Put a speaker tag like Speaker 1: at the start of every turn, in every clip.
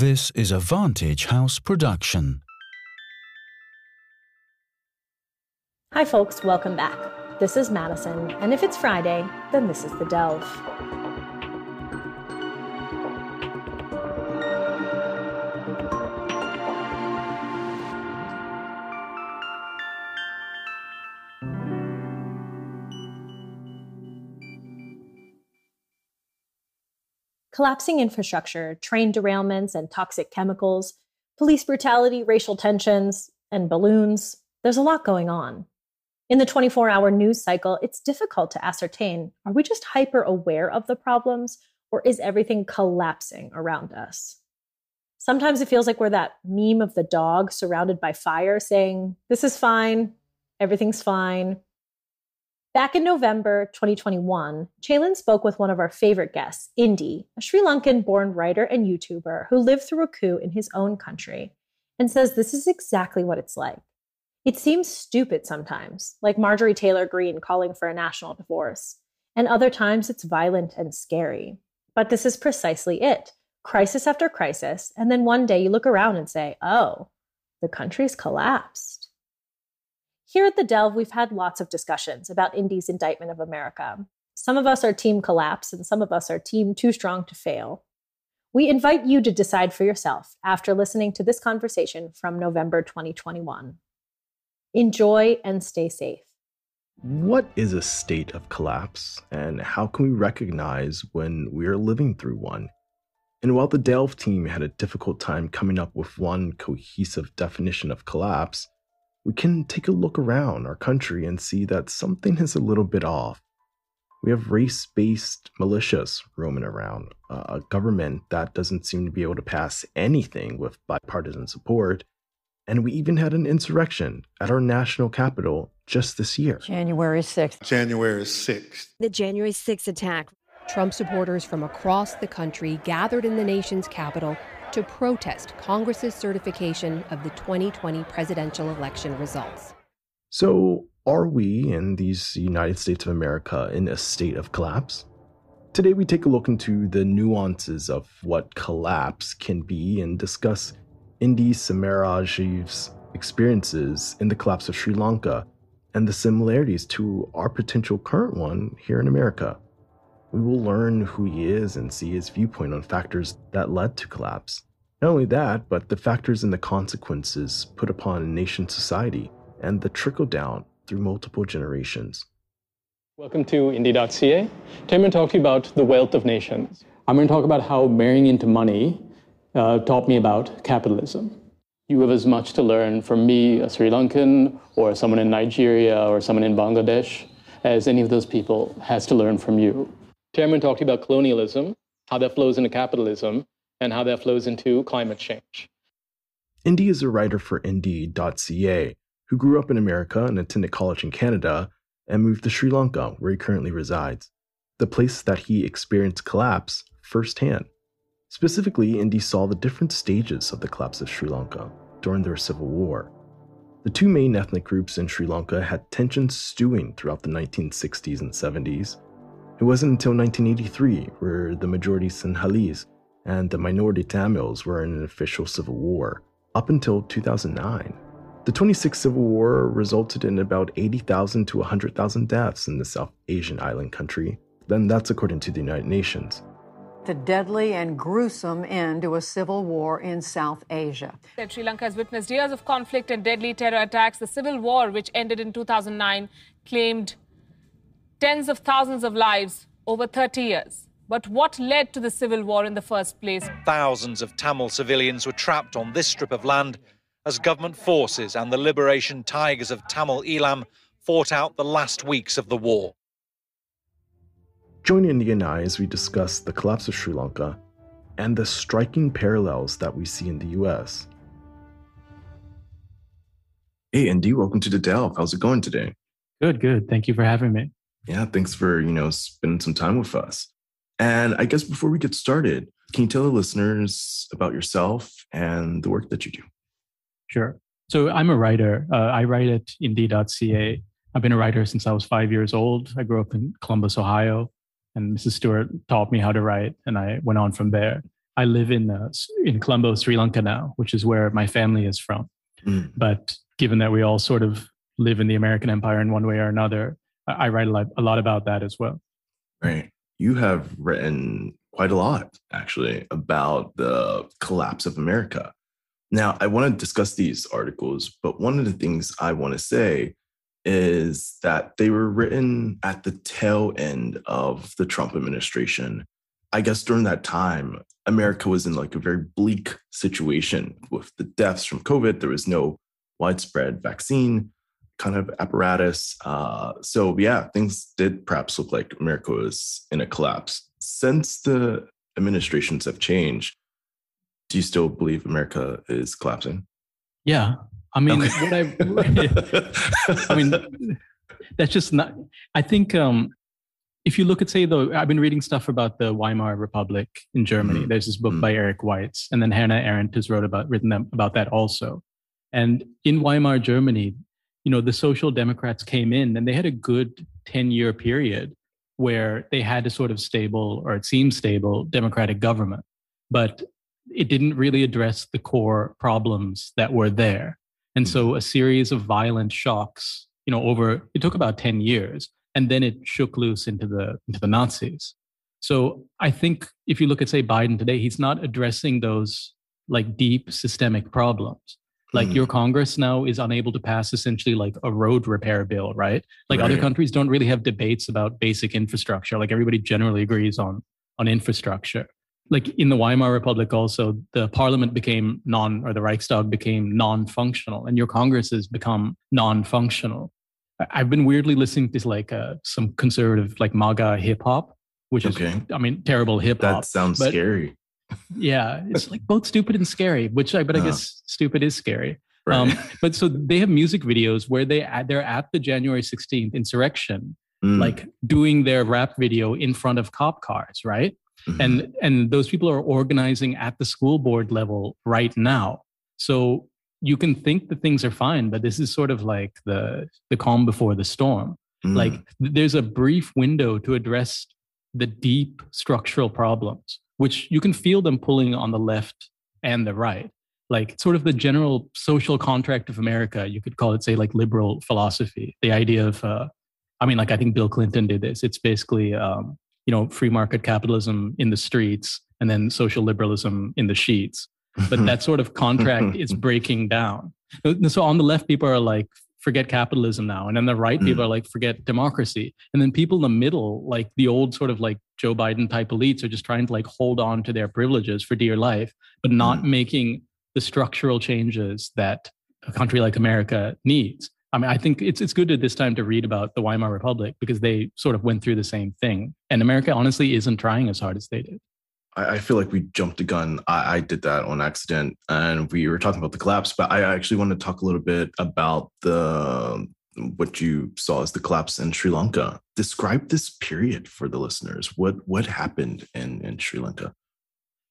Speaker 1: This is a Vantage House production.
Speaker 2: Hi, folks, welcome back. This is Madison, and if it's Friday, then this is The Delve. Collapsing infrastructure, train derailments and toxic chemicals, police brutality, racial tensions, and balloons. There's a lot going on. In the 24 hour news cycle, it's difficult to ascertain are we just hyper aware of the problems or is everything collapsing around us? Sometimes it feels like we're that meme of the dog surrounded by fire saying, This is fine, everything's fine, Back in November 2021, Chalin spoke with one of our favorite guests, Indi, a Sri Lankan born writer and YouTuber who lived through a coup in his own country, and says this is exactly what it's like. It seems stupid sometimes, like Marjorie Taylor Greene calling for a national divorce, and other times it's violent and scary. But this is precisely it crisis after crisis, and then one day you look around and say, oh, the country's collapsed. Here at The Delve, we've had lots of discussions about Indi's indictment of America. Some of us are team collapse, and some of us are team too strong to fail. We invite you to decide for yourself after listening to this conversation from November 2021. Enjoy and stay safe.
Speaker 3: What is a state of collapse, and how can we recognize when we are living through one? And while the Delve team had a difficult time coming up with one cohesive definition of collapse, we can take a look around our country and see that something is a little bit off. We have race based militias roaming around, a government that doesn't seem to be able to pass anything with bipartisan support, and we even had an insurrection at our national capital just this year.
Speaker 4: January 6th.
Speaker 5: January 6th.
Speaker 6: The January 6th attack. Trump supporters from across the country gathered in the nation's capital to protest Congress's certification of the 2020 presidential election results.
Speaker 3: So, are we in these United States of America in a state of collapse? Today, we take a look into the nuances of what collapse can be and discuss Indi Samarajiv's experiences in the collapse of Sri Lanka and the similarities to our potential current one here in America. We will learn who he is and see his viewpoint on factors that led to collapse. Not only that, but the factors and the consequences put upon a nation society and the trickle down through multiple generations.
Speaker 7: Welcome to Indi.ca. Today I'm going to talk to you about the wealth of nations. I'm going to talk about how marrying into money uh, taught me about capitalism. You have as much to learn from me, a Sri Lankan, or someone in Nigeria, or someone in Bangladesh, as any of those people has to learn from you. Chairman talked about colonialism, how that flows into capitalism, and how that flows into climate change.
Speaker 3: Indi is a writer for Indi.ca who grew up in America and attended college in Canada and moved to Sri Lanka, where he currently resides, the place that he experienced collapse firsthand. Specifically, Indi saw the different stages of the collapse of Sri Lanka during their civil war. The two main ethnic groups in Sri Lanka had tensions stewing throughout the 1960s and 70s, it wasn't until 1983 where the majority Sinhalese and the minority Tamils were in an official civil war, up until 2009. The 26th Civil War resulted in about 80,000 to 100,000 deaths in the South Asian island country. Then that's according to the United Nations.
Speaker 4: The deadly and gruesome end to a civil war in South Asia.
Speaker 8: Sri Lanka has witnessed years of conflict and deadly terror attacks. The civil war, which ended in 2009, claimed tens of thousands of lives over 30 years. But what led to the civil war in the first place?
Speaker 9: Thousands of Tamil civilians were trapped on this strip of land as government forces and the liberation tigers of Tamil Eelam fought out the last weeks of the war.
Speaker 3: Join Indi and I as we discuss the collapse of Sri Lanka and the striking parallels that we see in the US. Hey, Indi, welcome to the Delve. How's it going today?
Speaker 7: Good, good. Thank you for having me.
Speaker 3: Yeah, thanks for, you know, spending some time with us. And I guess before we get started, can you tell the listeners about yourself and the work that you do?
Speaker 7: Sure. So I'm a writer. Uh, I write at Indi.ca. I've been a writer since I was five years old. I grew up in Columbus, Ohio, and Mrs. Stewart taught me how to write, and I went on from there. I live in uh, in Colombo, Sri Lanka now, which is where my family is from. Mm. But given that we all sort of live in the American empire in one way or another, I, write a lot, a lot about that as well.
Speaker 10: Right. You have written quite a lot, actually, about the collapse of America. Now, I want to discuss these articles, but one of the things I want to say is that they were written at the tail end of the Trump administration. I guess during that time, America was in like a very bleak situation with the deaths from COVID. There was no widespread vaccine kind of apparatus. Uh, so, yeah, things did perhaps look like America was in a collapse. Since the administrations have changed, do you still believe America is collapsing?
Speaker 7: Yeah, I mean, okay. what I, I mean, that's just not. I think um, if you look at, say, though, I've been reading stuff about the Weimar Republic in Germany. Mm-hmm. There's this book mm-hmm. by Eric Weitz, and then Hannah Arendt has wrote about written about that also. And in Weimar Germany, you know, the Social Democrats came in, and they had a good ten year period where they had a sort of stable, or it seemed stable, democratic government, but it didn't really address the core problems that were there. And so mm-hmm. a series of violent shocks, you know, over it took about 10 years and then it shook loose into the into the Nazis. So I think if you look at say Biden today, he's not addressing those like deep systemic problems. Like mm. your Congress now is unable to pass essentially like a road repair bill, right? Like right. other countries don't really have debates about basic infrastructure. Like everybody generally agrees on on infrastructure like in the Weimar Republic, also the parliament became non, or the Reichstag became non-functional, and your Congress has become non-functional. I've been weirdly listening to like uh, some conservative, like MAGA hip hop, which is. I mean, terrible hip hop.
Speaker 10: That sounds scary.
Speaker 7: Yeah, it's like both stupid and scary. Which I, but I uh, guess stupid is scary. Right. Um, but so they have music videos where they they're at the January 16th insurrection, mm. like doing their rap video in front of cop cars, right? Mm-hmm. And and those people are organizing at the school board level right now. So you can think that things are fine, but this is sort of like the the calm before the storm. Mm. Like there's a brief window to address the deep structural problems, which you can feel them pulling on the left and the right. Like sort of the general social contract of America, you could call it, say, like liberal philosophy. The idea of, uh, I mean, like I think Bill Clinton did this. It's basically um, you know free market capitalism in the streets and then social liberalism in the sheets but that sort of contract is breaking down so on the left people are like forget capitalism now and then the right people mm. are like forget democracy and then people in the middle like the old sort of like joe biden type elites are just trying to like hold on to their privileges for dear life but not mm. making the structural changes that a country like america needs I mean, I think it's it's good at this time to read about the Weimar Republic because they sort of went through the same thing, and America honestly isn't trying as hard as they did.
Speaker 10: I, I feel like we jumped the gun. I, I, did that on accident, and we were talking about the collapse. But I actually want to talk a little bit about the what you saw as the collapse in Sri Lanka. Describe this period for the listeners. What what happened in in Sri Lanka?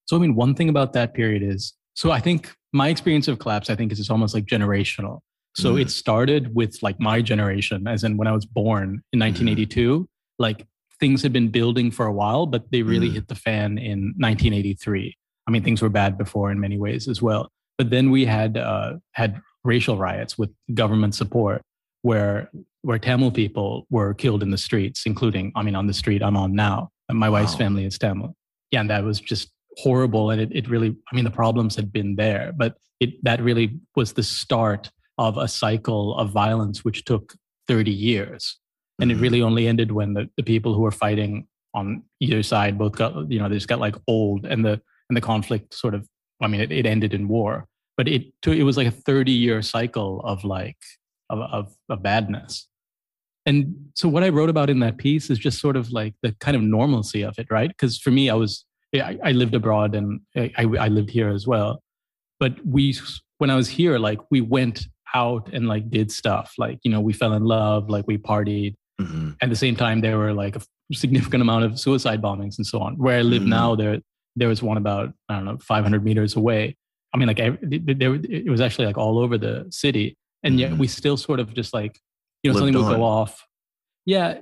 Speaker 7: So, I mean, one thing about that period is so I think my experience of collapse, I think, is it's almost like generational. So mm. it started with like my generation, as in when I was born in 1982. Mm. Like things had been building for a while, but they really mm. hit the fan in 1983. I mean, things were bad before in many ways as well. But then we had uh, had racial riots with government support, where where Tamil people were killed in the streets, including I mean on the street I'm on now. My wife's family is Tamil. Yeah, and that was just horrible. And it, it really, I mean, the problems had been there, but it that really was the start of a cycle of violence which took 30 years. And it really only ended when the, the people who were fighting on either side both got, you know, they just got like old and the and the conflict sort of I mean it, it ended in war. But it it was like a 30 year cycle of like of, of, of badness. And so what I wrote about in that piece is just sort of like the kind of normalcy of it, right? Because for me, I was I, I lived abroad and I, I lived here as well. But we when I was here, like we went out and like did stuff like you know we fell in love like we partied mm-hmm. at the same time there were like a significant amount of suicide bombings and so on where i live mm-hmm. now there there was one about i don't know 500 meters away i mean like there it was actually like all over the city and mm-hmm. yet we still sort of just like you know Lived something on. would go off yeah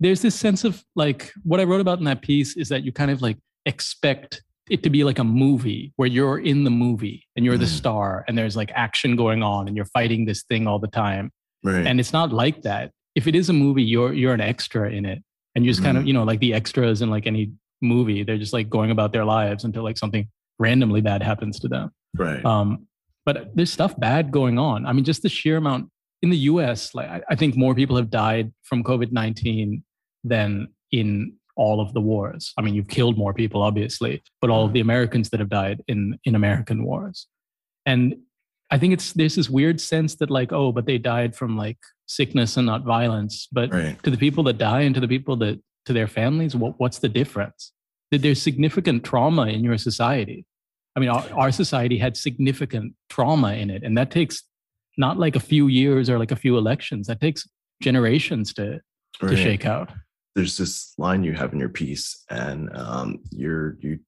Speaker 7: there's this sense of like what i wrote about in that piece is that you kind of like expect it to be like a movie where you're in the movie and you're the star and there's like action going on and you're fighting this thing all the time.
Speaker 10: Right.
Speaker 7: And it's not like that. If it is a movie, you're you're an extra in it. And you just mm. kind of, mm-hmm. you know, like the extras in like any movie, they're just like going about their lives until like something randomly bad happens to them.
Speaker 10: Right.
Speaker 7: Um, but there's stuff bad going on. I mean, just the sheer amount in the US, like I, I think more people have died from COVID 19 than in all of the wars. I mean, you've killed more people, obviously, but all of the Americans that have died in, in American wars. And I think it's there's this weird sense that like, oh, but they died from like sickness and not violence. But
Speaker 10: right.
Speaker 7: to the people that die and to the people that to their families, what, what's the difference? That there's significant trauma in your society. I mean, our, our society had significant trauma in it, and that takes not like a few years or like a few elections. That takes generations to right. to shake out
Speaker 10: there's this line you have in your piece, and um, you're you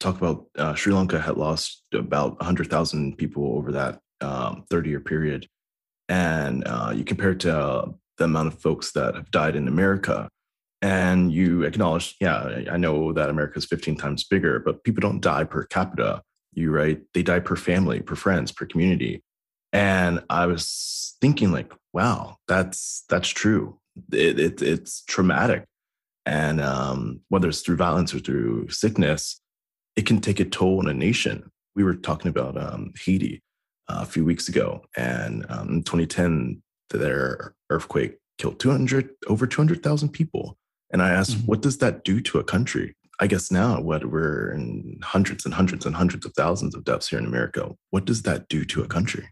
Speaker 10: talk about uh, Sri Lanka had lost about 100,000 people over that um, 30 year period, and uh, you compare it to uh, the amount of folks that have died in America. And you acknowledge, yeah, I know that America is 15 times bigger, but people don't die per capita. You right? They die per family, per friends, per community. And I was thinking, like, wow, that's that's true it, it, it's traumatic. And um, whether it's through violence or through sickness, it can take a toll on a nation. We were talking about um, Haiti uh, a few weeks ago, and um, in 2010, their earthquake killed 200 over 200,000 people. And I asked, mm-hmm. what does that do to a country? I guess now, what we're in hundreds and hundreds and hundreds of thousands of deaths here in America. What does that do to a country?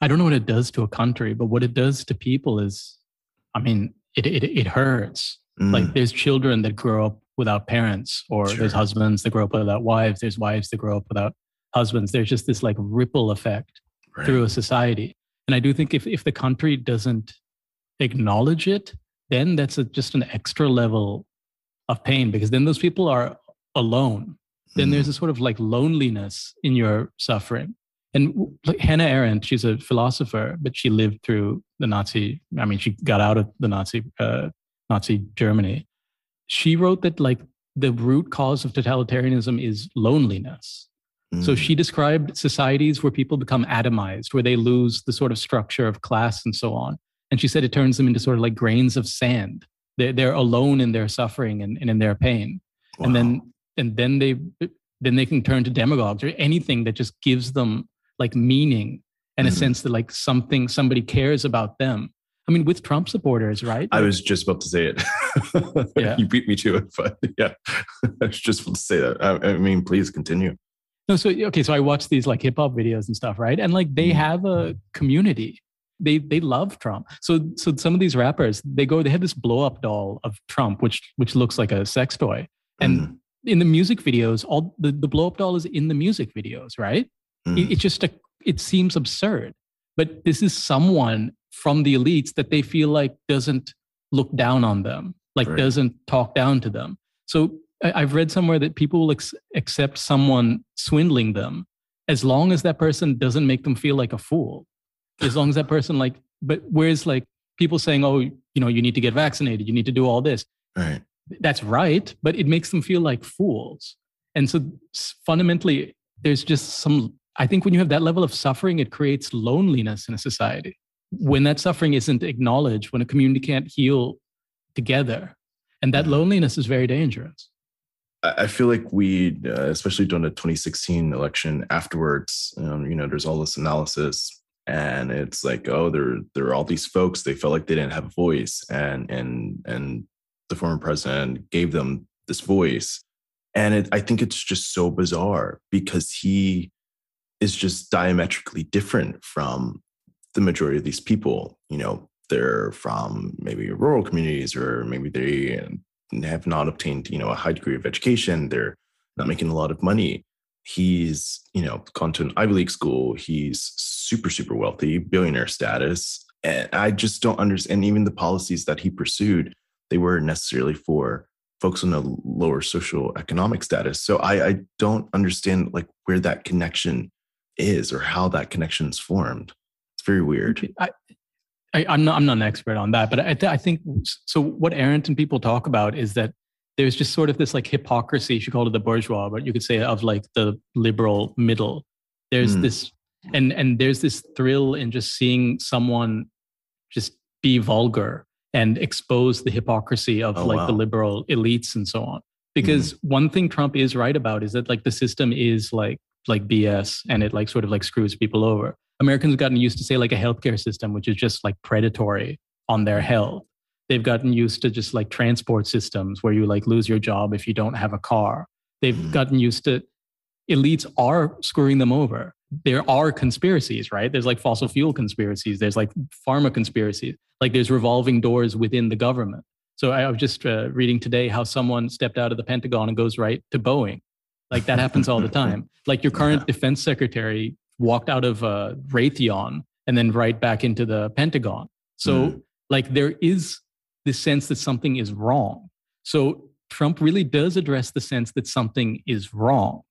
Speaker 7: I don't know what it does to a country, but what it does to people is I mean, it it, it hurts. Mm. Like there's children that grow up without parents, or sure. there's husbands that grow up without wives. There's wives that grow up without husbands. There's just this like ripple effect right. through a society. And I do think if if the country doesn't acknowledge it, then that's a, just an extra level of pain because then those people are alone. Then mm. there's a sort of like loneliness in your suffering. And Hannah Arendt, she's a philosopher, but she lived through the Nazi. I mean, she got out of the Nazi uh, Nazi Germany. She wrote that like the root cause of totalitarianism is loneliness. Mm. So she described societies where people become atomized, where they lose the sort of structure of class and so on. And she said it turns them into sort of like grains of sand. They're, they're alone in their suffering and, and in their pain. Wow. And then and then they then they can turn to demagogues or anything that just gives them like meaning and mm-hmm. a sense that like something somebody cares about them i mean with trump supporters right
Speaker 10: i was just about to say it yeah. you beat me to it but yeah i was just about to say that i, I mean please continue
Speaker 7: no so okay so i watch these like hip-hop videos and stuff right and like they mm-hmm. have a community they they love Trump. So so some of these rappers they go they have this blow up doll of Trump which which looks like a sex toy. And mm. in the music videos, all the, the blow up doll is in the music videos, right? Mm. It, it's just a, it seems absurd. But this is someone from the elites that they feel like doesn't look down on them, like right. doesn't talk down to them. So I've read somewhere that people will ex- accept someone swindling them as long as that person doesn't make them feel like a fool. As long as that person like, but whereas like people saying, oh, you know, you need to get vaccinated, you need to do all this.
Speaker 10: Right.
Speaker 7: That's right, but it makes them feel like fools. And so fundamentally, there's just some I think when you have that level of suffering, it creates loneliness in a society. When that suffering isn't acknowledged, when a community can't heal together, and that mm-hmm. loneliness is very dangerous.
Speaker 10: I feel like we, uh, especially during the 2016 election afterwards, um, you know, there's all this analysis, and it's like, oh, there, there are all these folks. They felt like they didn't have a voice, and and and the former president gave them this voice, and it, I think it's just so bizarre because he is just diametrically different from the majority of these people. You know, they're from maybe rural communities or maybe they have not obtained, you know, a high degree of education. They're not making a lot of money. He's, you know, gone to an Ivy League school. He's super, super wealthy, billionaire status. And I just don't understand. And even the policies that he pursued, they weren't necessarily for folks in a lower social economic status. So I, I don't understand like where that connection is or how that connection is formed. It's very weird.
Speaker 7: I, I, am not I'm not an expert on that, but I, th- I think so. What Arendt and people talk about is that there's just sort of this like hypocrisy. She called it the bourgeois, but you could say of like the liberal middle. There's mm. this, and and there's this thrill in just seeing someone just be vulgar and expose the hypocrisy of oh, like wow. the liberal elites and so on. Because mm. one thing Trump is right about is that like the system is like like BS and it like sort of like screws people over. Americans have gotten used to say like a healthcare system, which is just like predatory on their health. They've gotten used to just like transport systems where you like lose your job if you don't have a car. They've mm. gotten used to elites are screwing them over. There are conspiracies, right? There's like fossil fuel conspiracies. There's like pharma conspiracies. Like there's revolving doors within the government. So I was just uh, reading today how someone stepped out of the Pentagon and goes right to Boeing. Like that happens all the time. Like your current yeah. defense secretary walked out of uh, Raytheon and then right back into the Pentagon. So mm. like there is this sense that something is wrong. So Trump really does address the sense that something is wrong.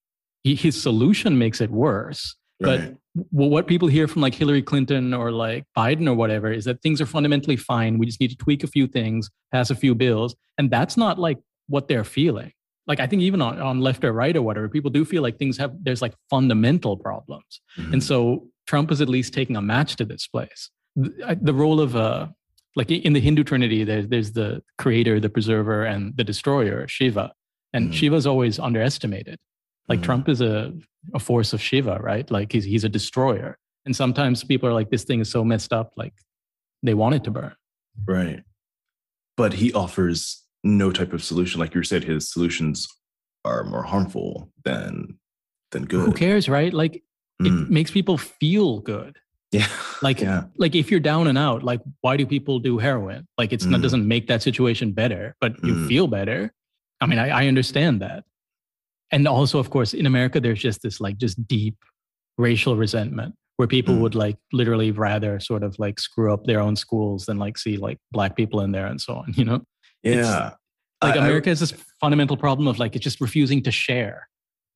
Speaker 7: He, his solution makes it worse. Right. But what people hear from like Hillary Clinton or like Biden or whatever is that things are fundamentally fine. We just need to tweak a few things, pass a few bills. And that's not like what they're feeling. Like I think even on, on left or right or whatever, people do feel like things have there's like fundamental problems. Mm-hmm. And so Trump is at least taking a match to this place. The, the role of uh like in the Hindu Trinity, there's there's the creator, the preserver, and the destroyer, Shiva. And mm-hmm. Shiva is always underestimated. Like mm-hmm. Trump is a, a force of Shiva, right? Like he's he's a destroyer. And sometimes people are like, this thing is so messed up, like they want it to burn.
Speaker 10: Right. But he offers no type of solution. Like you said, his solutions are more harmful than than good.
Speaker 7: Who cares, right? Like mm. it makes people feel good.
Speaker 10: Yeah.
Speaker 7: Like
Speaker 10: yeah.
Speaker 7: like if you're down and out, like why do people do heroin? Like it's mm. not doesn't make that situation better, but you mm. feel better. I mean, I, I understand that. And also, of course, in America, there's just this like just deep racial resentment where people mm. would like literally rather sort of like screw up their own schools than like see like black people in there and so on, you know?
Speaker 10: Yeah. It's,
Speaker 7: like I, America I, has this fundamental problem of like it's just refusing to share.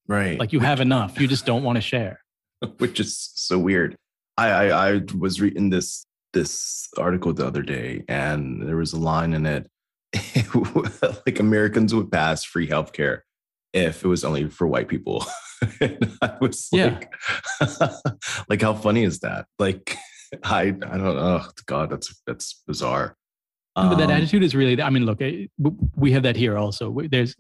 Speaker 10: Right.
Speaker 7: Like you have enough. You just don't want to share.
Speaker 10: Which is so weird. I, I, I was reading this this article the other day, and there was a line in it, like Americans would pass free healthcare if it was only for white people. and I was like, yeah. like how funny is that? Like, I I don't know. God, that's that's bizarre.
Speaker 7: Um, but that um, attitude is really. I mean, look, eh, we have that here also. There's,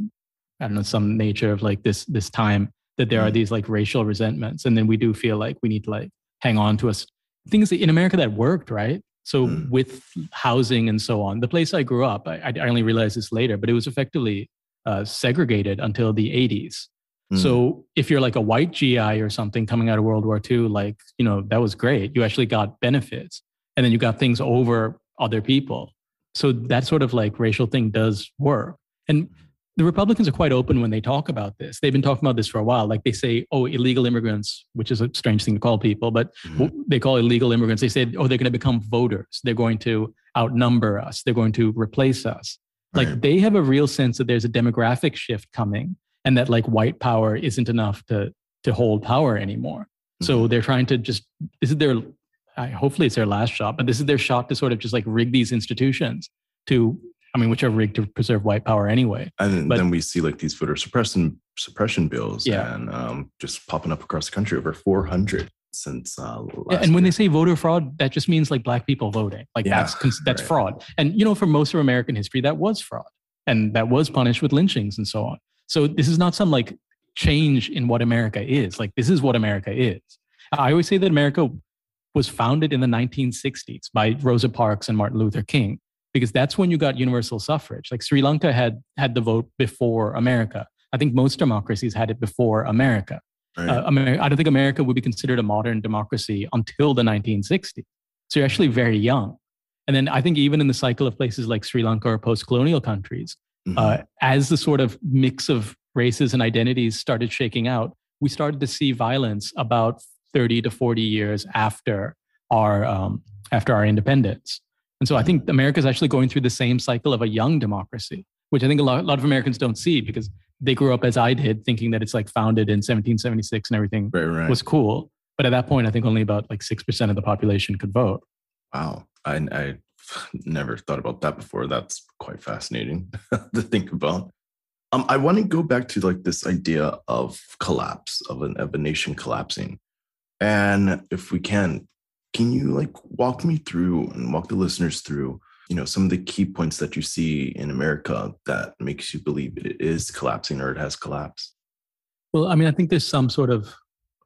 Speaker 7: I don't know, some nature of like this this time that there are these like racial resentments, and then we do feel like we need to like hang on to us. Things in America that worked, right? So mm. with housing and so on, the place I grew up, I, I only realized this later, but it was effectively uh, segregated until the 80s. Mm. So if you're like a white GI or something coming out of World War II, like, you know, that was great. You actually got benefits and then you got things over other people. So that sort of like racial thing does work. And the Republicans are quite open when they talk about this. They've been talking about this for a while. Like they say, oh, illegal immigrants, which is a strange thing to call people, but mm-hmm. they call illegal immigrants. They say, oh, they're going to become voters. They're going to outnumber us. They're going to replace us. Right. Like they have a real sense that there's a demographic shift coming and that like white power isn't enough to, to hold power anymore. Mm-hmm. So they're trying to just, this is their, hopefully it's their last shot, but this is their shot to sort of just like rig these institutions to I mean, which are rigged to preserve white power anyway.
Speaker 10: And but, then we see like these voter suppression suppression bills yeah. and um, just popping up across the country over 400 since uh,
Speaker 7: and when year. they say voter fraud that just means like black people voting like yeah, that's that's right. fraud and you know for most of american history that was fraud and that was punished with lynchings and so on so this is not some like change in what america is like this is what america is i always say that america was founded in the 1960s by rosa parks and martin luther king because that's when you got universal suffrage. Like Sri Lanka had had the vote before America. I think most democracies had it before America. Right. Uh, America I don't think America would be considered a modern democracy until the 1960s. So you're actually very young. And then I think even in the cycle of places like Sri Lanka or post-colonial countries, mm-hmm. uh, as the sort of mix of races and identities started shaking out, we started to see violence about 30 to 40 years after our um, after our independence. And so I think America is actually going through the same cycle of a young democracy, which I think a lot, a lot, of Americans don't see because they grew up as I did, thinking that it's like founded in 1776 and everything right, right. was cool. But at that point, I think only about like 6% of the population could vote.
Speaker 10: Wow. I, I never thought about that before. That's quite fascinating to think about. Um, I want to go back to like this idea of collapse of an of a nation collapsing, and if we can, can you like walk me through and walk the listeners through, you know, some of the key points that you see in America that makes you believe it is collapsing or it has collapsed?
Speaker 7: Well, I mean, I think there's some sort of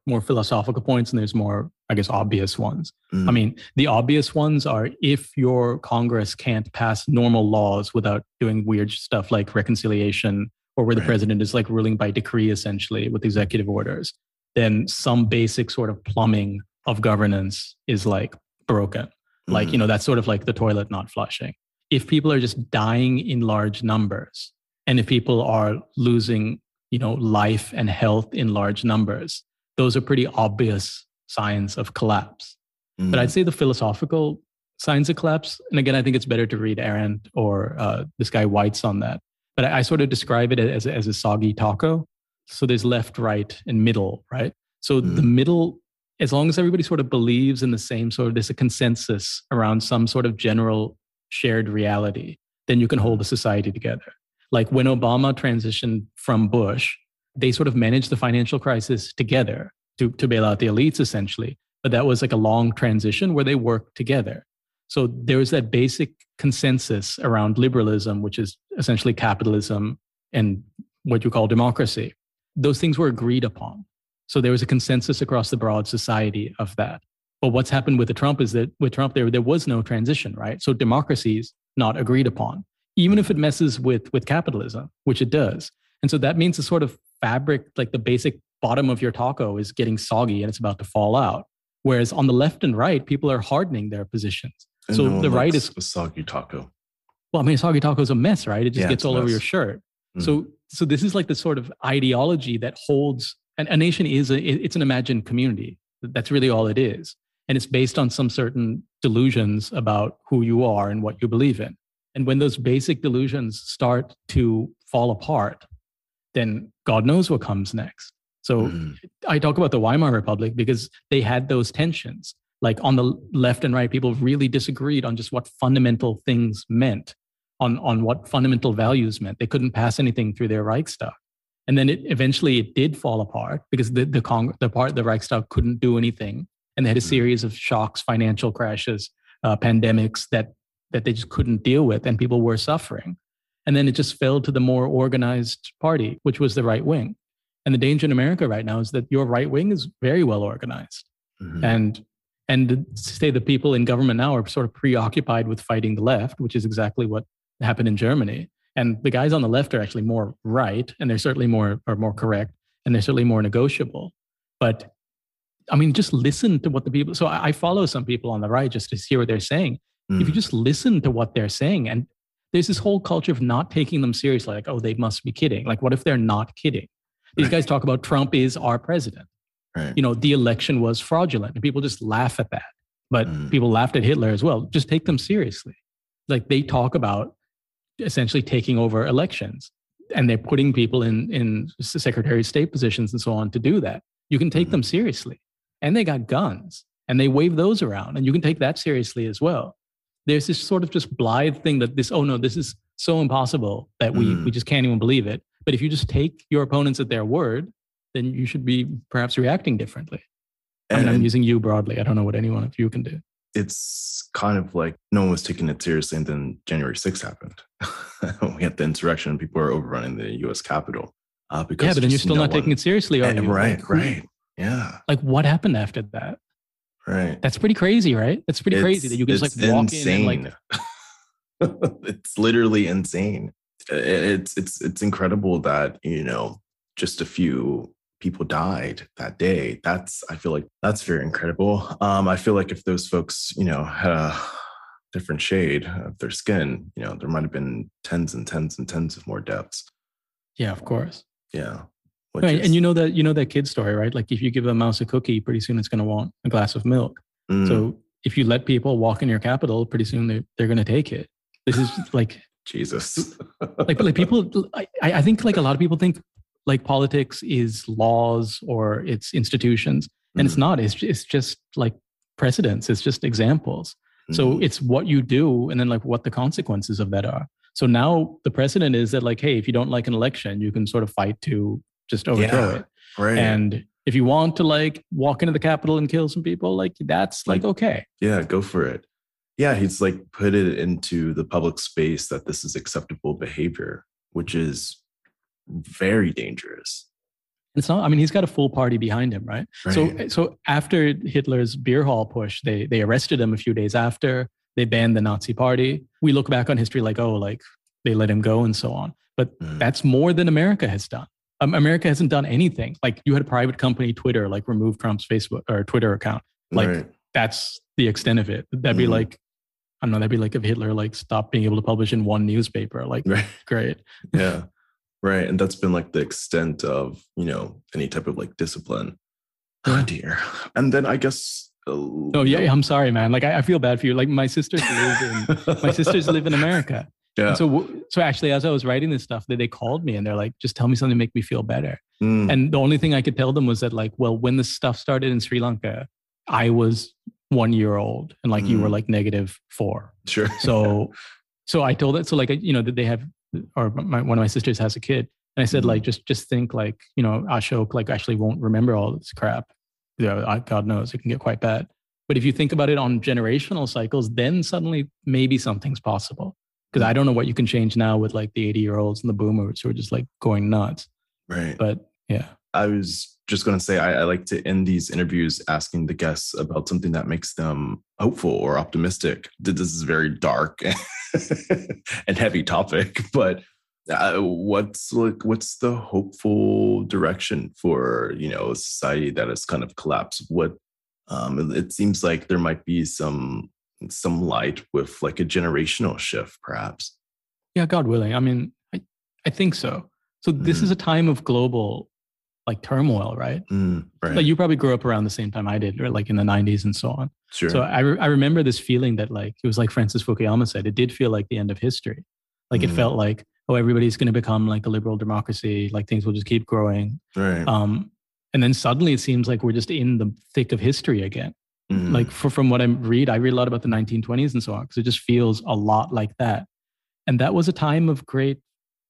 Speaker 7: more philosophical points and there's more, I guess, obvious ones. Mm. I mean, the obvious ones are if your Congress can't pass normal laws without doing weird stuff like reconciliation or where the right. president is like ruling by decree essentially with executive orders, then some basic sort of plumbing of governance is like broken. Mm. Like, you know, that's sort of like the toilet not flushing. If people are just dying in large numbers and if people are losing, you know, life and health in large numbers, those are pretty obvious signs of collapse. Mm. But I'd mm. say the philosophical signs of collapse, and again, I think it's better to read Arendt or uh, this guy Weitz on that. But I, I sort of describe it as, as a soggy taco. So there's left, right, and middle, right? So mm. the middle, as long as everybody sort of believes in the same sort of, there's a consensus around some sort of general shared reality, then you can hold a society together. Like when Obama transitioned from Bush, they sort of managed the financial crisis together to, to bail out the elites essentially. But that was like a long transition where they worked together. So there was that basic consensus around liberalism, which is essentially capitalism and what you call democracy. Those things were agreed upon. So there was a consensus across the broad society of that. But what's happened with the Trump is that with Trump, there, there was no transition, right? So democracy is not agreed upon, even if it messes with, with capitalism, which it does. And so that means the sort of fabric, like the basic bottom of your taco is getting soggy and it's about to fall out. Whereas on the left and right, people are hardening their positions.
Speaker 10: And so no the right is a soggy taco.
Speaker 7: Well, I mean, soggy taco is a mess, right? It just yeah, gets all over your shirt. Mm. So, so this is like the sort of ideology that holds. And a nation is a, it's an imagined community. That's really all it is, and it's based on some certain delusions about who you are and what you believe in. And when those basic delusions start to fall apart, then God knows what comes next. So mm. I talk about the Weimar Republic because they had those tensions. Like on the left and right, people really disagreed on just what fundamental things meant, on, on what fundamental values meant. They couldn't pass anything through their Reichstag. And then it eventually it did fall apart because the, the, Cong- the part the Reichstag couldn't do anything. And they had a mm. series of shocks, financial crashes, uh, pandemics that, that they just couldn't deal with, and people were suffering. And then it just fell to the more organized party, which was the right wing. And the danger in America right now is that your right wing is very well organized. Mm-hmm. And and say the people in government now are sort of preoccupied with fighting the left, which is exactly what happened in Germany. And the guys on the left are actually more right, and they're certainly more are more correct, and they're certainly more negotiable. But I mean, just listen to what the people. So I, follow some people on the right just to hear what they're saying. Mm. If you mm. just listen to what they're saying and there's this whole culture of not taking them seriously like oh they must be kidding like what if they're not kidding these right. guys talk about trump is our president right. you know the election was fraudulent and people just laugh at that but mm. people laughed at hitler as well just take them seriously like they talk about essentially taking over elections and they're putting people in in secretary of state positions and so on to do that you can take them seriously and they got guns and they wave those around and you can take that seriously as well there's this sort of just blithe thing that this, oh no, this is so impossible that we, mm. we just can't even believe it. But if you just take your opponents at their word, then you should be perhaps reacting differently. And I am using you broadly. I don't know what anyone of you can do.
Speaker 10: It's kind of like no one was taking it seriously, and then January 6th happened. we had the insurrection, and people are overrunning the U.S. Capitol.
Speaker 7: Uh, because yeah, but then you're still not one... taking it seriously, are
Speaker 10: and,
Speaker 7: you?
Speaker 10: Right, like, right. Yeah.
Speaker 7: Like what happened after that?
Speaker 10: Right.
Speaker 7: That's pretty crazy, right? That's pretty it's, crazy that you can just like walk insane. in and
Speaker 10: like it's literally insane. It's it's it's incredible that, you know, just a few people died that day. That's I feel like that's very incredible. Um I feel like if those folks, you know, had a different shade of their skin, you know, there might have been tens and tens and tens of more deaths.
Speaker 7: Yeah, of course.
Speaker 10: Yeah.
Speaker 7: Right. Is, and you know that you know that kid story, right? Like if you give a mouse a cookie, pretty soon it's going to want a glass of milk. Mm. So if you let people walk in your capital, pretty soon they're, they're going to take it. This is like
Speaker 10: Jesus.
Speaker 7: like, like people, I, I think like a lot of people think like politics is laws or it's institutions, and mm. it's not. It's it's just like precedents. It's just examples. Mm. So it's what you do, and then like what the consequences of that are. So now the precedent is that like, hey, if you don't like an election, you can sort of fight to just overthrow
Speaker 10: Yeah,
Speaker 7: it.
Speaker 10: Right.
Speaker 7: And if you want to like walk into the Capitol and kill some people, like that's like,
Speaker 10: Like-
Speaker 7: okay.
Speaker 10: yeah, go for it. Yeah, he's like put it into the public space that this is acceptable behavior, which is very dangerous.
Speaker 7: It's not. I mean, he's got a full party behind him, right? So,
Speaker 10: Right.
Speaker 7: so after Hitler's beer hall putsch, they they arrested him a few days after. They banned the Nazi Party. We look back on history like, oh, like they let him go and so on. But
Speaker 10: Mm.
Speaker 7: that's more than America has done. Um, America hasn't done anything. Like you had a private company, Twitter, like remove Trump's Facebook or Twitter account. Like
Speaker 10: right.
Speaker 7: that's the extent of it. That'd be
Speaker 10: Mhm.
Speaker 7: like, I don't know. That'd be like if Hitler like stopped being able to publish in one newspaper. Like,
Speaker 10: Right.
Speaker 7: great.
Speaker 10: yeah right and that's been like the extent of you know any type of like discipline oh dear and then i guess uh,
Speaker 7: Oh yeah, I'm sorry, man. Like I, I feel bad for you. Like my sisters live in my sisters live in America.
Speaker 10: yeah
Speaker 7: And so, so actually, as I was writing this stuff, they, they called me and they're like, just tell me something to make me feel better.
Speaker 10: Mm,
Speaker 7: And the only thing I could tell them was that, like, well, when this stuff started in Sri Lanka, I was one year old and like you were
Speaker 10: Mm.
Speaker 7: like negative four.
Speaker 10: sure
Speaker 7: So, so I told it, so like, you know, that they have, or my, one of my sisters has a kid. And I said,
Speaker 10: Mhm.
Speaker 7: like, just, just think like, you know, Ashok like actually won't remember all this crap. Yeah, I, God knows it can get quite bad. But if you think about it on generational cycles, then suddenly maybe something's possible. Because I don't know what you can change now with like the 80 year olds and the boomers who are just like going nuts.
Speaker 10: right
Speaker 7: But yeah.
Speaker 10: i was just going to say I, I like to end these interviews asking the guests about something that makes them hopeful or optimistic this is a very dark and heavy topic but uh, what's like what's the hopeful direction for you know a society that has kind of collapsed what um it, seems like there might be some some light with like a generational shift perhaps
Speaker 7: Yeah, God willing. I mean, I, I think so. So this
Speaker 10: Mhm.
Speaker 7: is a time of global like turmoil, right?
Speaker 10: Mm, right
Speaker 7: Like you probably grew up around the same time I did, or like in the 90s and so on.
Speaker 10: sure
Speaker 7: So I, re- I remember this feeling that like it was like Francis Fukuyama said, it did feel like the end of history. Like it
Speaker 10: Mhm.
Speaker 7: felt like, oh, everybody's going to become like a liberal democracy, like things will just keep growing.
Speaker 10: right
Speaker 7: Um, and then suddenly it seems like we're just in the thick of history again.
Speaker 10: Mm,
Speaker 7: Like for, from what I read, I read a lot about the 1920s and so on, because it just feels a lot like that. And that was a time of great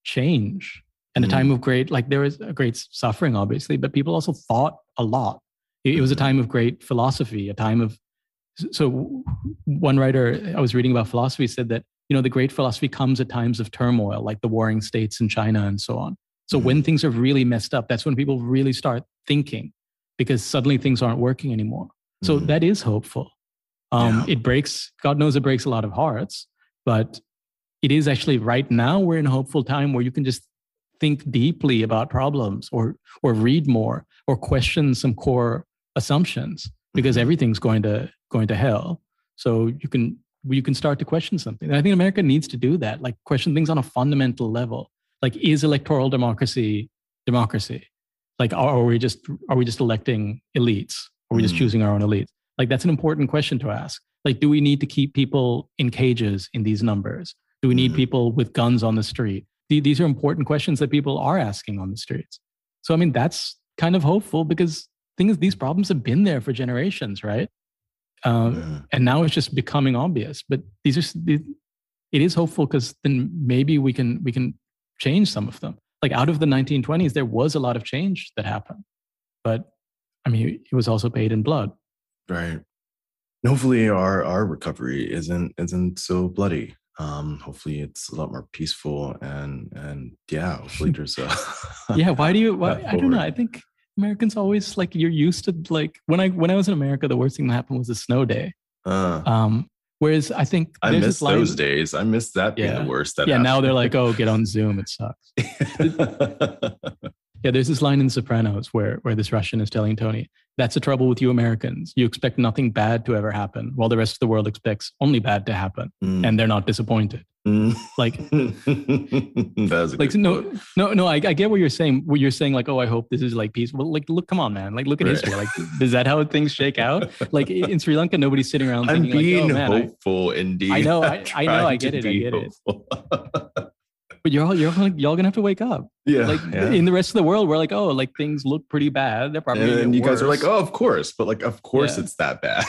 Speaker 7: change and a
Speaker 10: Mhm.
Speaker 7: time of great, like there was a great suffering, obviously, but people also thought a lot. It, it was a
Speaker 10: Mhm.
Speaker 7: time of great philosophy, a time of, so one writer I was reading about philosophy said that, you know, the great philosophy comes at times of turmoil, like the warring states in China and so on. So
Speaker 10: Mhm.
Speaker 7: when things are really messed up, that's when people really start thinking because suddenly things aren't working anymore. So
Speaker 10: Mhm.
Speaker 7: that is hopeful. Um,
Speaker 10: Yeah.
Speaker 7: It breaks, God knows it breaks a lot of hearts, but it is actually right now we're in a hopeful time where you can just think deeply about problems or or read more or question some core assumptions because
Speaker 10: Mhm.
Speaker 7: everything's going to going to hell. So you can you can start to question something. And I think America needs to do that, like question things on a fundamental level. Like is electoral democracy democracy? Like are, are we just are we just electing elites? Are we just
Speaker 10: Mm.
Speaker 7: choosing our own elites? Like that's an important question to ask. Like do we need to keep people in cages in these numbers? Do we need
Speaker 10: Mhm.
Speaker 7: people with guns on the street? The- These are important questions that people are asking on the streets. So I mean that's kind of hopeful because things these problems have been there for generations, right? Um,
Speaker 10: Yeah.
Speaker 7: and now it's just becoming obvious. But these are the- it is hopeful because then maybe we can we can change some of them. Like out of the 1920s, there was a lot of change that happened, but I mean, it was also paid in blood.
Speaker 10: Right. And hopefully our our recovery isn't isn't so bloody. Um, hopefully it's a lot more peaceful and and yeah, hopefully there's a
Speaker 7: yeah why do you why, i don't know i think americans always like you're used to like when i when i was in america the worst thing that happened was a snow day
Speaker 10: Uh,
Speaker 7: um whereas i think
Speaker 10: I miss those days. I miss that being
Speaker 7: Yeah.
Speaker 10: the worst. That
Speaker 7: yeah now they're like oh get on zoom it sucks yeah there's this line in sopranos where where this russian is telling tony that's the trouble with you americans. You expect nothing bad to ever happen while the rest of the world expects only bad to happen
Speaker 10: Mm,
Speaker 7: and they're not disappointed.
Speaker 10: Mm.
Speaker 7: like like no no no I, I get what you're saying what you're saying like oh i hope this is like peaceful like look come on man. Like look at
Speaker 10: Right.
Speaker 7: history. Like is that how things shake out? Like in sri lanka nobody's sitting around
Speaker 10: I'm
Speaker 7: thinking
Speaker 10: being
Speaker 7: like oh man I-
Speaker 10: hopeful, indeed.
Speaker 7: I know, I-
Speaker 10: I'm
Speaker 7: know, I get it, I get it.
Speaker 10: Hopeful.
Speaker 7: but you're all you're all, y'all gonna have to wake up
Speaker 10: yeah,
Speaker 7: like
Speaker 10: yeah.
Speaker 7: in the rest of the world we're like oh like things look pretty bad they're probably
Speaker 10: and
Speaker 7: gonna
Speaker 10: then
Speaker 7: get
Speaker 10: you guys are like, oh, of course, but like, of course,
Speaker 7: Yeah.
Speaker 10: it's that bad.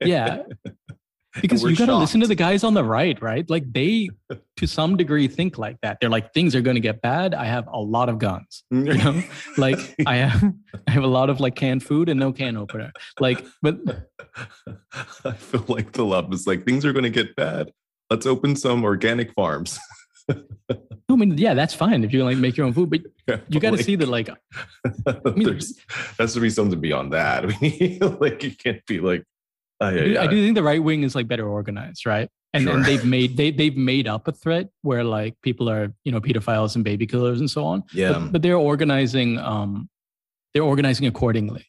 Speaker 7: yeah because you got to listen to the guys on the right, right? Like they, to some degree, think like that. They're like, things are going to get bad. I have a lot of guns, you know. like I have, I have a lot of like canned food and no can opener. Like, but
Speaker 10: I feel like the love is like things are going to get bad. Let's open some organic farms.
Speaker 7: I mean, yeah, that's fine if you like make your own food, but yeah, you got to like, see that, like,
Speaker 10: I mean, has to be something beyond that. I mean, like, you can't be like,
Speaker 7: I, I, I do think the right wing is like better organized, right? And, sure. and they've made they they've made up a threat where like people are you know pedophiles and baby killers and so on.
Speaker 10: Yeah,
Speaker 7: but, but they're organizing um they're organizing accordingly.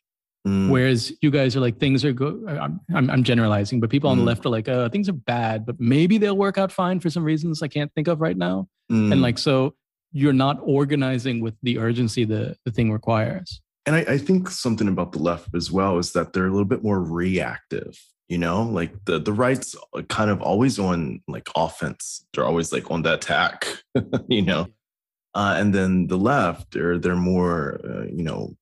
Speaker 7: Mm. Whereas you guys are like things are good. I'm, I'm, generalizing, but people on mm. the left are like, uh, things are bad, but maybe they'll work out fine for some reasons I can't think of right now. Mm. And like so, you're not organizing with the urgency the the thing requires.
Speaker 10: And I, I think something about the left as well is that they're a little bit more reactive. You know, like the the right's kind of always on like offense. They're always like on the attack. you know, uh, and then the left, they're they're more, uh, you know,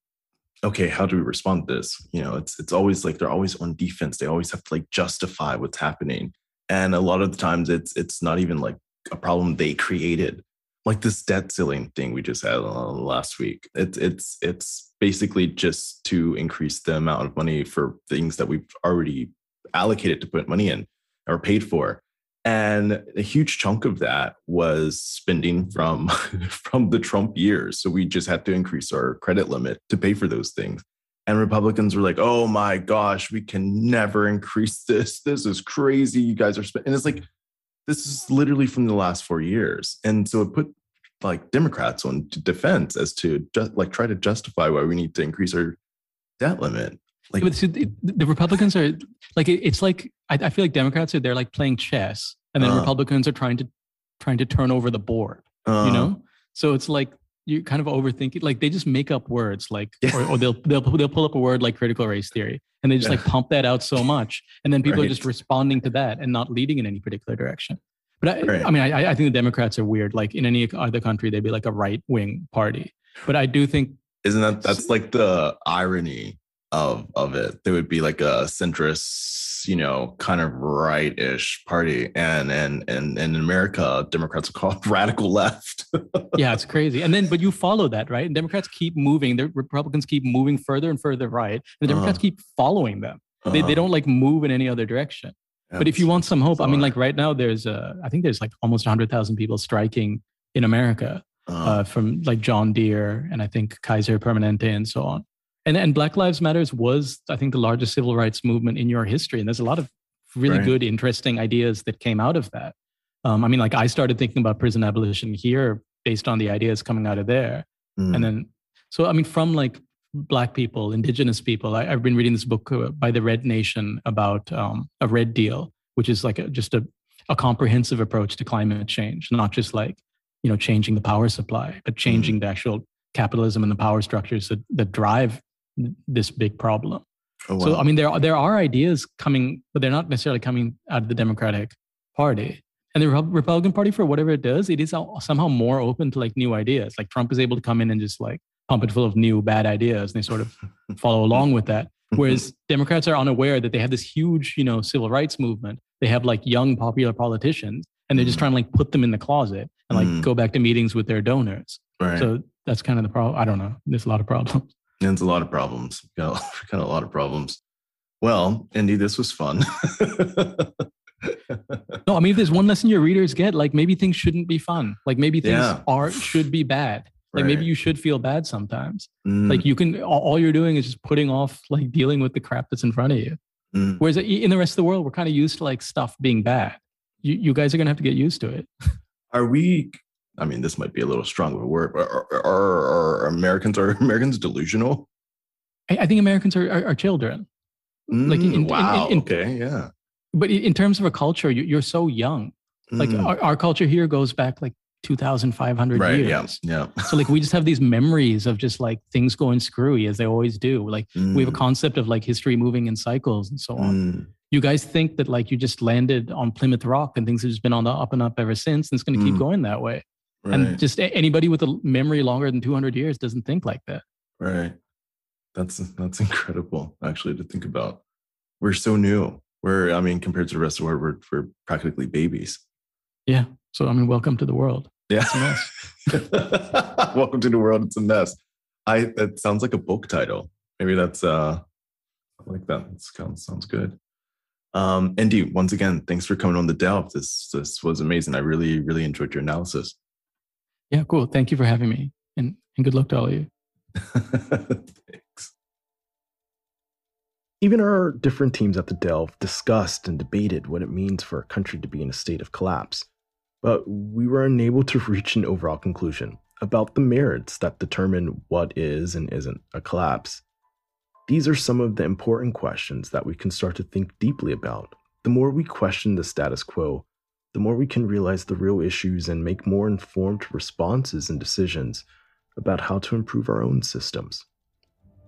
Speaker 10: okay, how do we respond to this? You know, it's it's always like they're always on defense. They always have to like justify what's happening. And a lot of the times it's it's not even like a problem they created. Like this debt ceiling thing we just had uh, last week. It's it's it's basically just to increase the amount of money for things that we've already allocated to put money in or paid for and a huge chunk of that was spending from from the Trump years. So we just had to increase our credit limit to pay for those things. And Republicans were like, "Oh my gosh, we can never increase this. This is crazy. You guys are spending." And it's like, this is literally from the last four years. And so it put like Democrats on defense as to just like try to justify why we need to increase our debt limit.
Speaker 7: Like the, the Republicans are like it's like I, I, feel like Democrats are they're like playing chess, and then uh, Republicans are trying to trying to turn over the board. Uh, you know, so it's like you're kind of overthink it. Like they just make up words, like yeah. or, or, they'll they'll they'll pull up a word like critical race theory, and they just yeah. like pump that out so much, and then people right. are just responding to that and not leading in any particular direction. But I, right. I mean, I, I think the Democrats are weird. Like in any other country, they'd be like a right wing party. But I do think
Speaker 10: isn't that that's like the irony of of it. There would be like a centrist, you know, kind of right-ish party, and and and, and in America, Democrats are called radical left.
Speaker 7: yeah, it's crazy. And then, but you follow that, right? And Democrats keep moving. The Republicans keep moving further and further right, and the Democrats uh-huh. keep following them. Uh-huh. They they don't like move in any other direction. but if you want some hope, I mean, like right now, there's uh, I think there's like almost hundred thousand people striking in America. Uh-huh. Uh, from like John Deere and I think Kaiser Permanente and so on and and Black Lives Matters was, I think, the largest civil rights movement in your history, and there's a lot of really right. good, interesting ideas that came out of that. Um, I mean, like I started thinking about prison abolition here based on the ideas coming out of there, mm. and then so I mean, from like black people, indigenous people, I, have been reading this book uh, by the Red Nation about um, a Red Deal, which is like a, just a a comprehensive approach to climate change, not just like you know changing the power supply, but changing mm. the actual capitalism and the power structures that, that drive this big problem. Oh, wow. So I mean, there are, there are ideas coming, but they're not necessarily coming out of the Democratic Party. And the Republican Party, for whatever it does, it is somehow more open to like new ideas. Like Trump is able to come in and just like pump it full of new bad ideas, and they sort of follow along with that. Whereas Democrats are unaware that they have this huge, you know, civil rights movement. They have like young popular politicians, and they're just mm. trying to like put them in the closet and like mm. go back to meetings with their donors. Right. So that's kind of the problem. I don't know. There's a lot of problems.
Speaker 10: It's a lot of problems. We got, we got a lot of problems. Well, Indi, this was fun.
Speaker 7: no, I mean, if there's one lesson your readers get, like maybe things shouldn't be fun. Like maybe things yeah. are should be bad. Like right. maybe you should feel bad sometimes. Mm. Like you can, all you're doing is just putting off like dealing with the crap that's in front of you. Mm. Whereas in the rest of the world, we're kind of used to like stuff being bad. You, you guys are gonna have to get used to it.
Speaker 10: Are we I mean, this might be a little strong of a word, but are, are, are Americans are Americans delusional?
Speaker 7: I, I think Americans are, are, are children.
Speaker 10: Mm, like in, wow. In, in, okay, yeah.
Speaker 7: But in terms of a culture, you, are so young. Like mm. our, our, culture here goes back like 2,500 right,
Speaker 10: years. Yeah, yeah.
Speaker 7: so like we just have these memories of just like things going screwy as they always do. Like mm. we have a mm. concept of like history moving in cycles and so on. Mm. You guys think that like you just landed on Plymouth Rock and things have just been on the up and up ever since, and it's going to keep mm. going that way. Right. And just anybody with a memory longer than 200 years doesn't think like that.
Speaker 10: Right. That's that's incredible actually to think about. We're so new. We're, I mean, compared to the rest of the world, we're, we're practically babies.
Speaker 7: Yeah. So, I mean, welcome to the world.
Speaker 10: Yeah. welcome to the world. It's a mess. I, that sounds like a book title. Maybe that's, uh, I like that. That sounds, sounds good. Um, Indi, once again, thanks for coming on the Delve. This, this was amazing. I really, really enjoyed your analysis.
Speaker 7: Yeah, cool. Thank you for having me and, and good luck to all of you.
Speaker 3: Thanks. Even our different teams at the Delve discussed and debated what it means for a country to be in a state of collapse, but we were unable to reach an overall conclusion about the merits that determine what is and isn't a collapse. These are some of the important questions that we can start to think deeply about. The more we question the status quo, the more we can realize the real issues and make more informed responses and decisions about how to improve our own systems.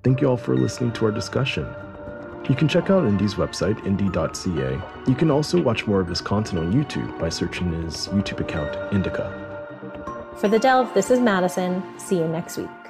Speaker 3: Thank you all for listening to our discussion. You can check out Indi's website, Indi.ca. You can also watch more of his content on YouTube by searching his YouTube account, Indica.
Speaker 2: For The Delve, this is Madison. See you next week.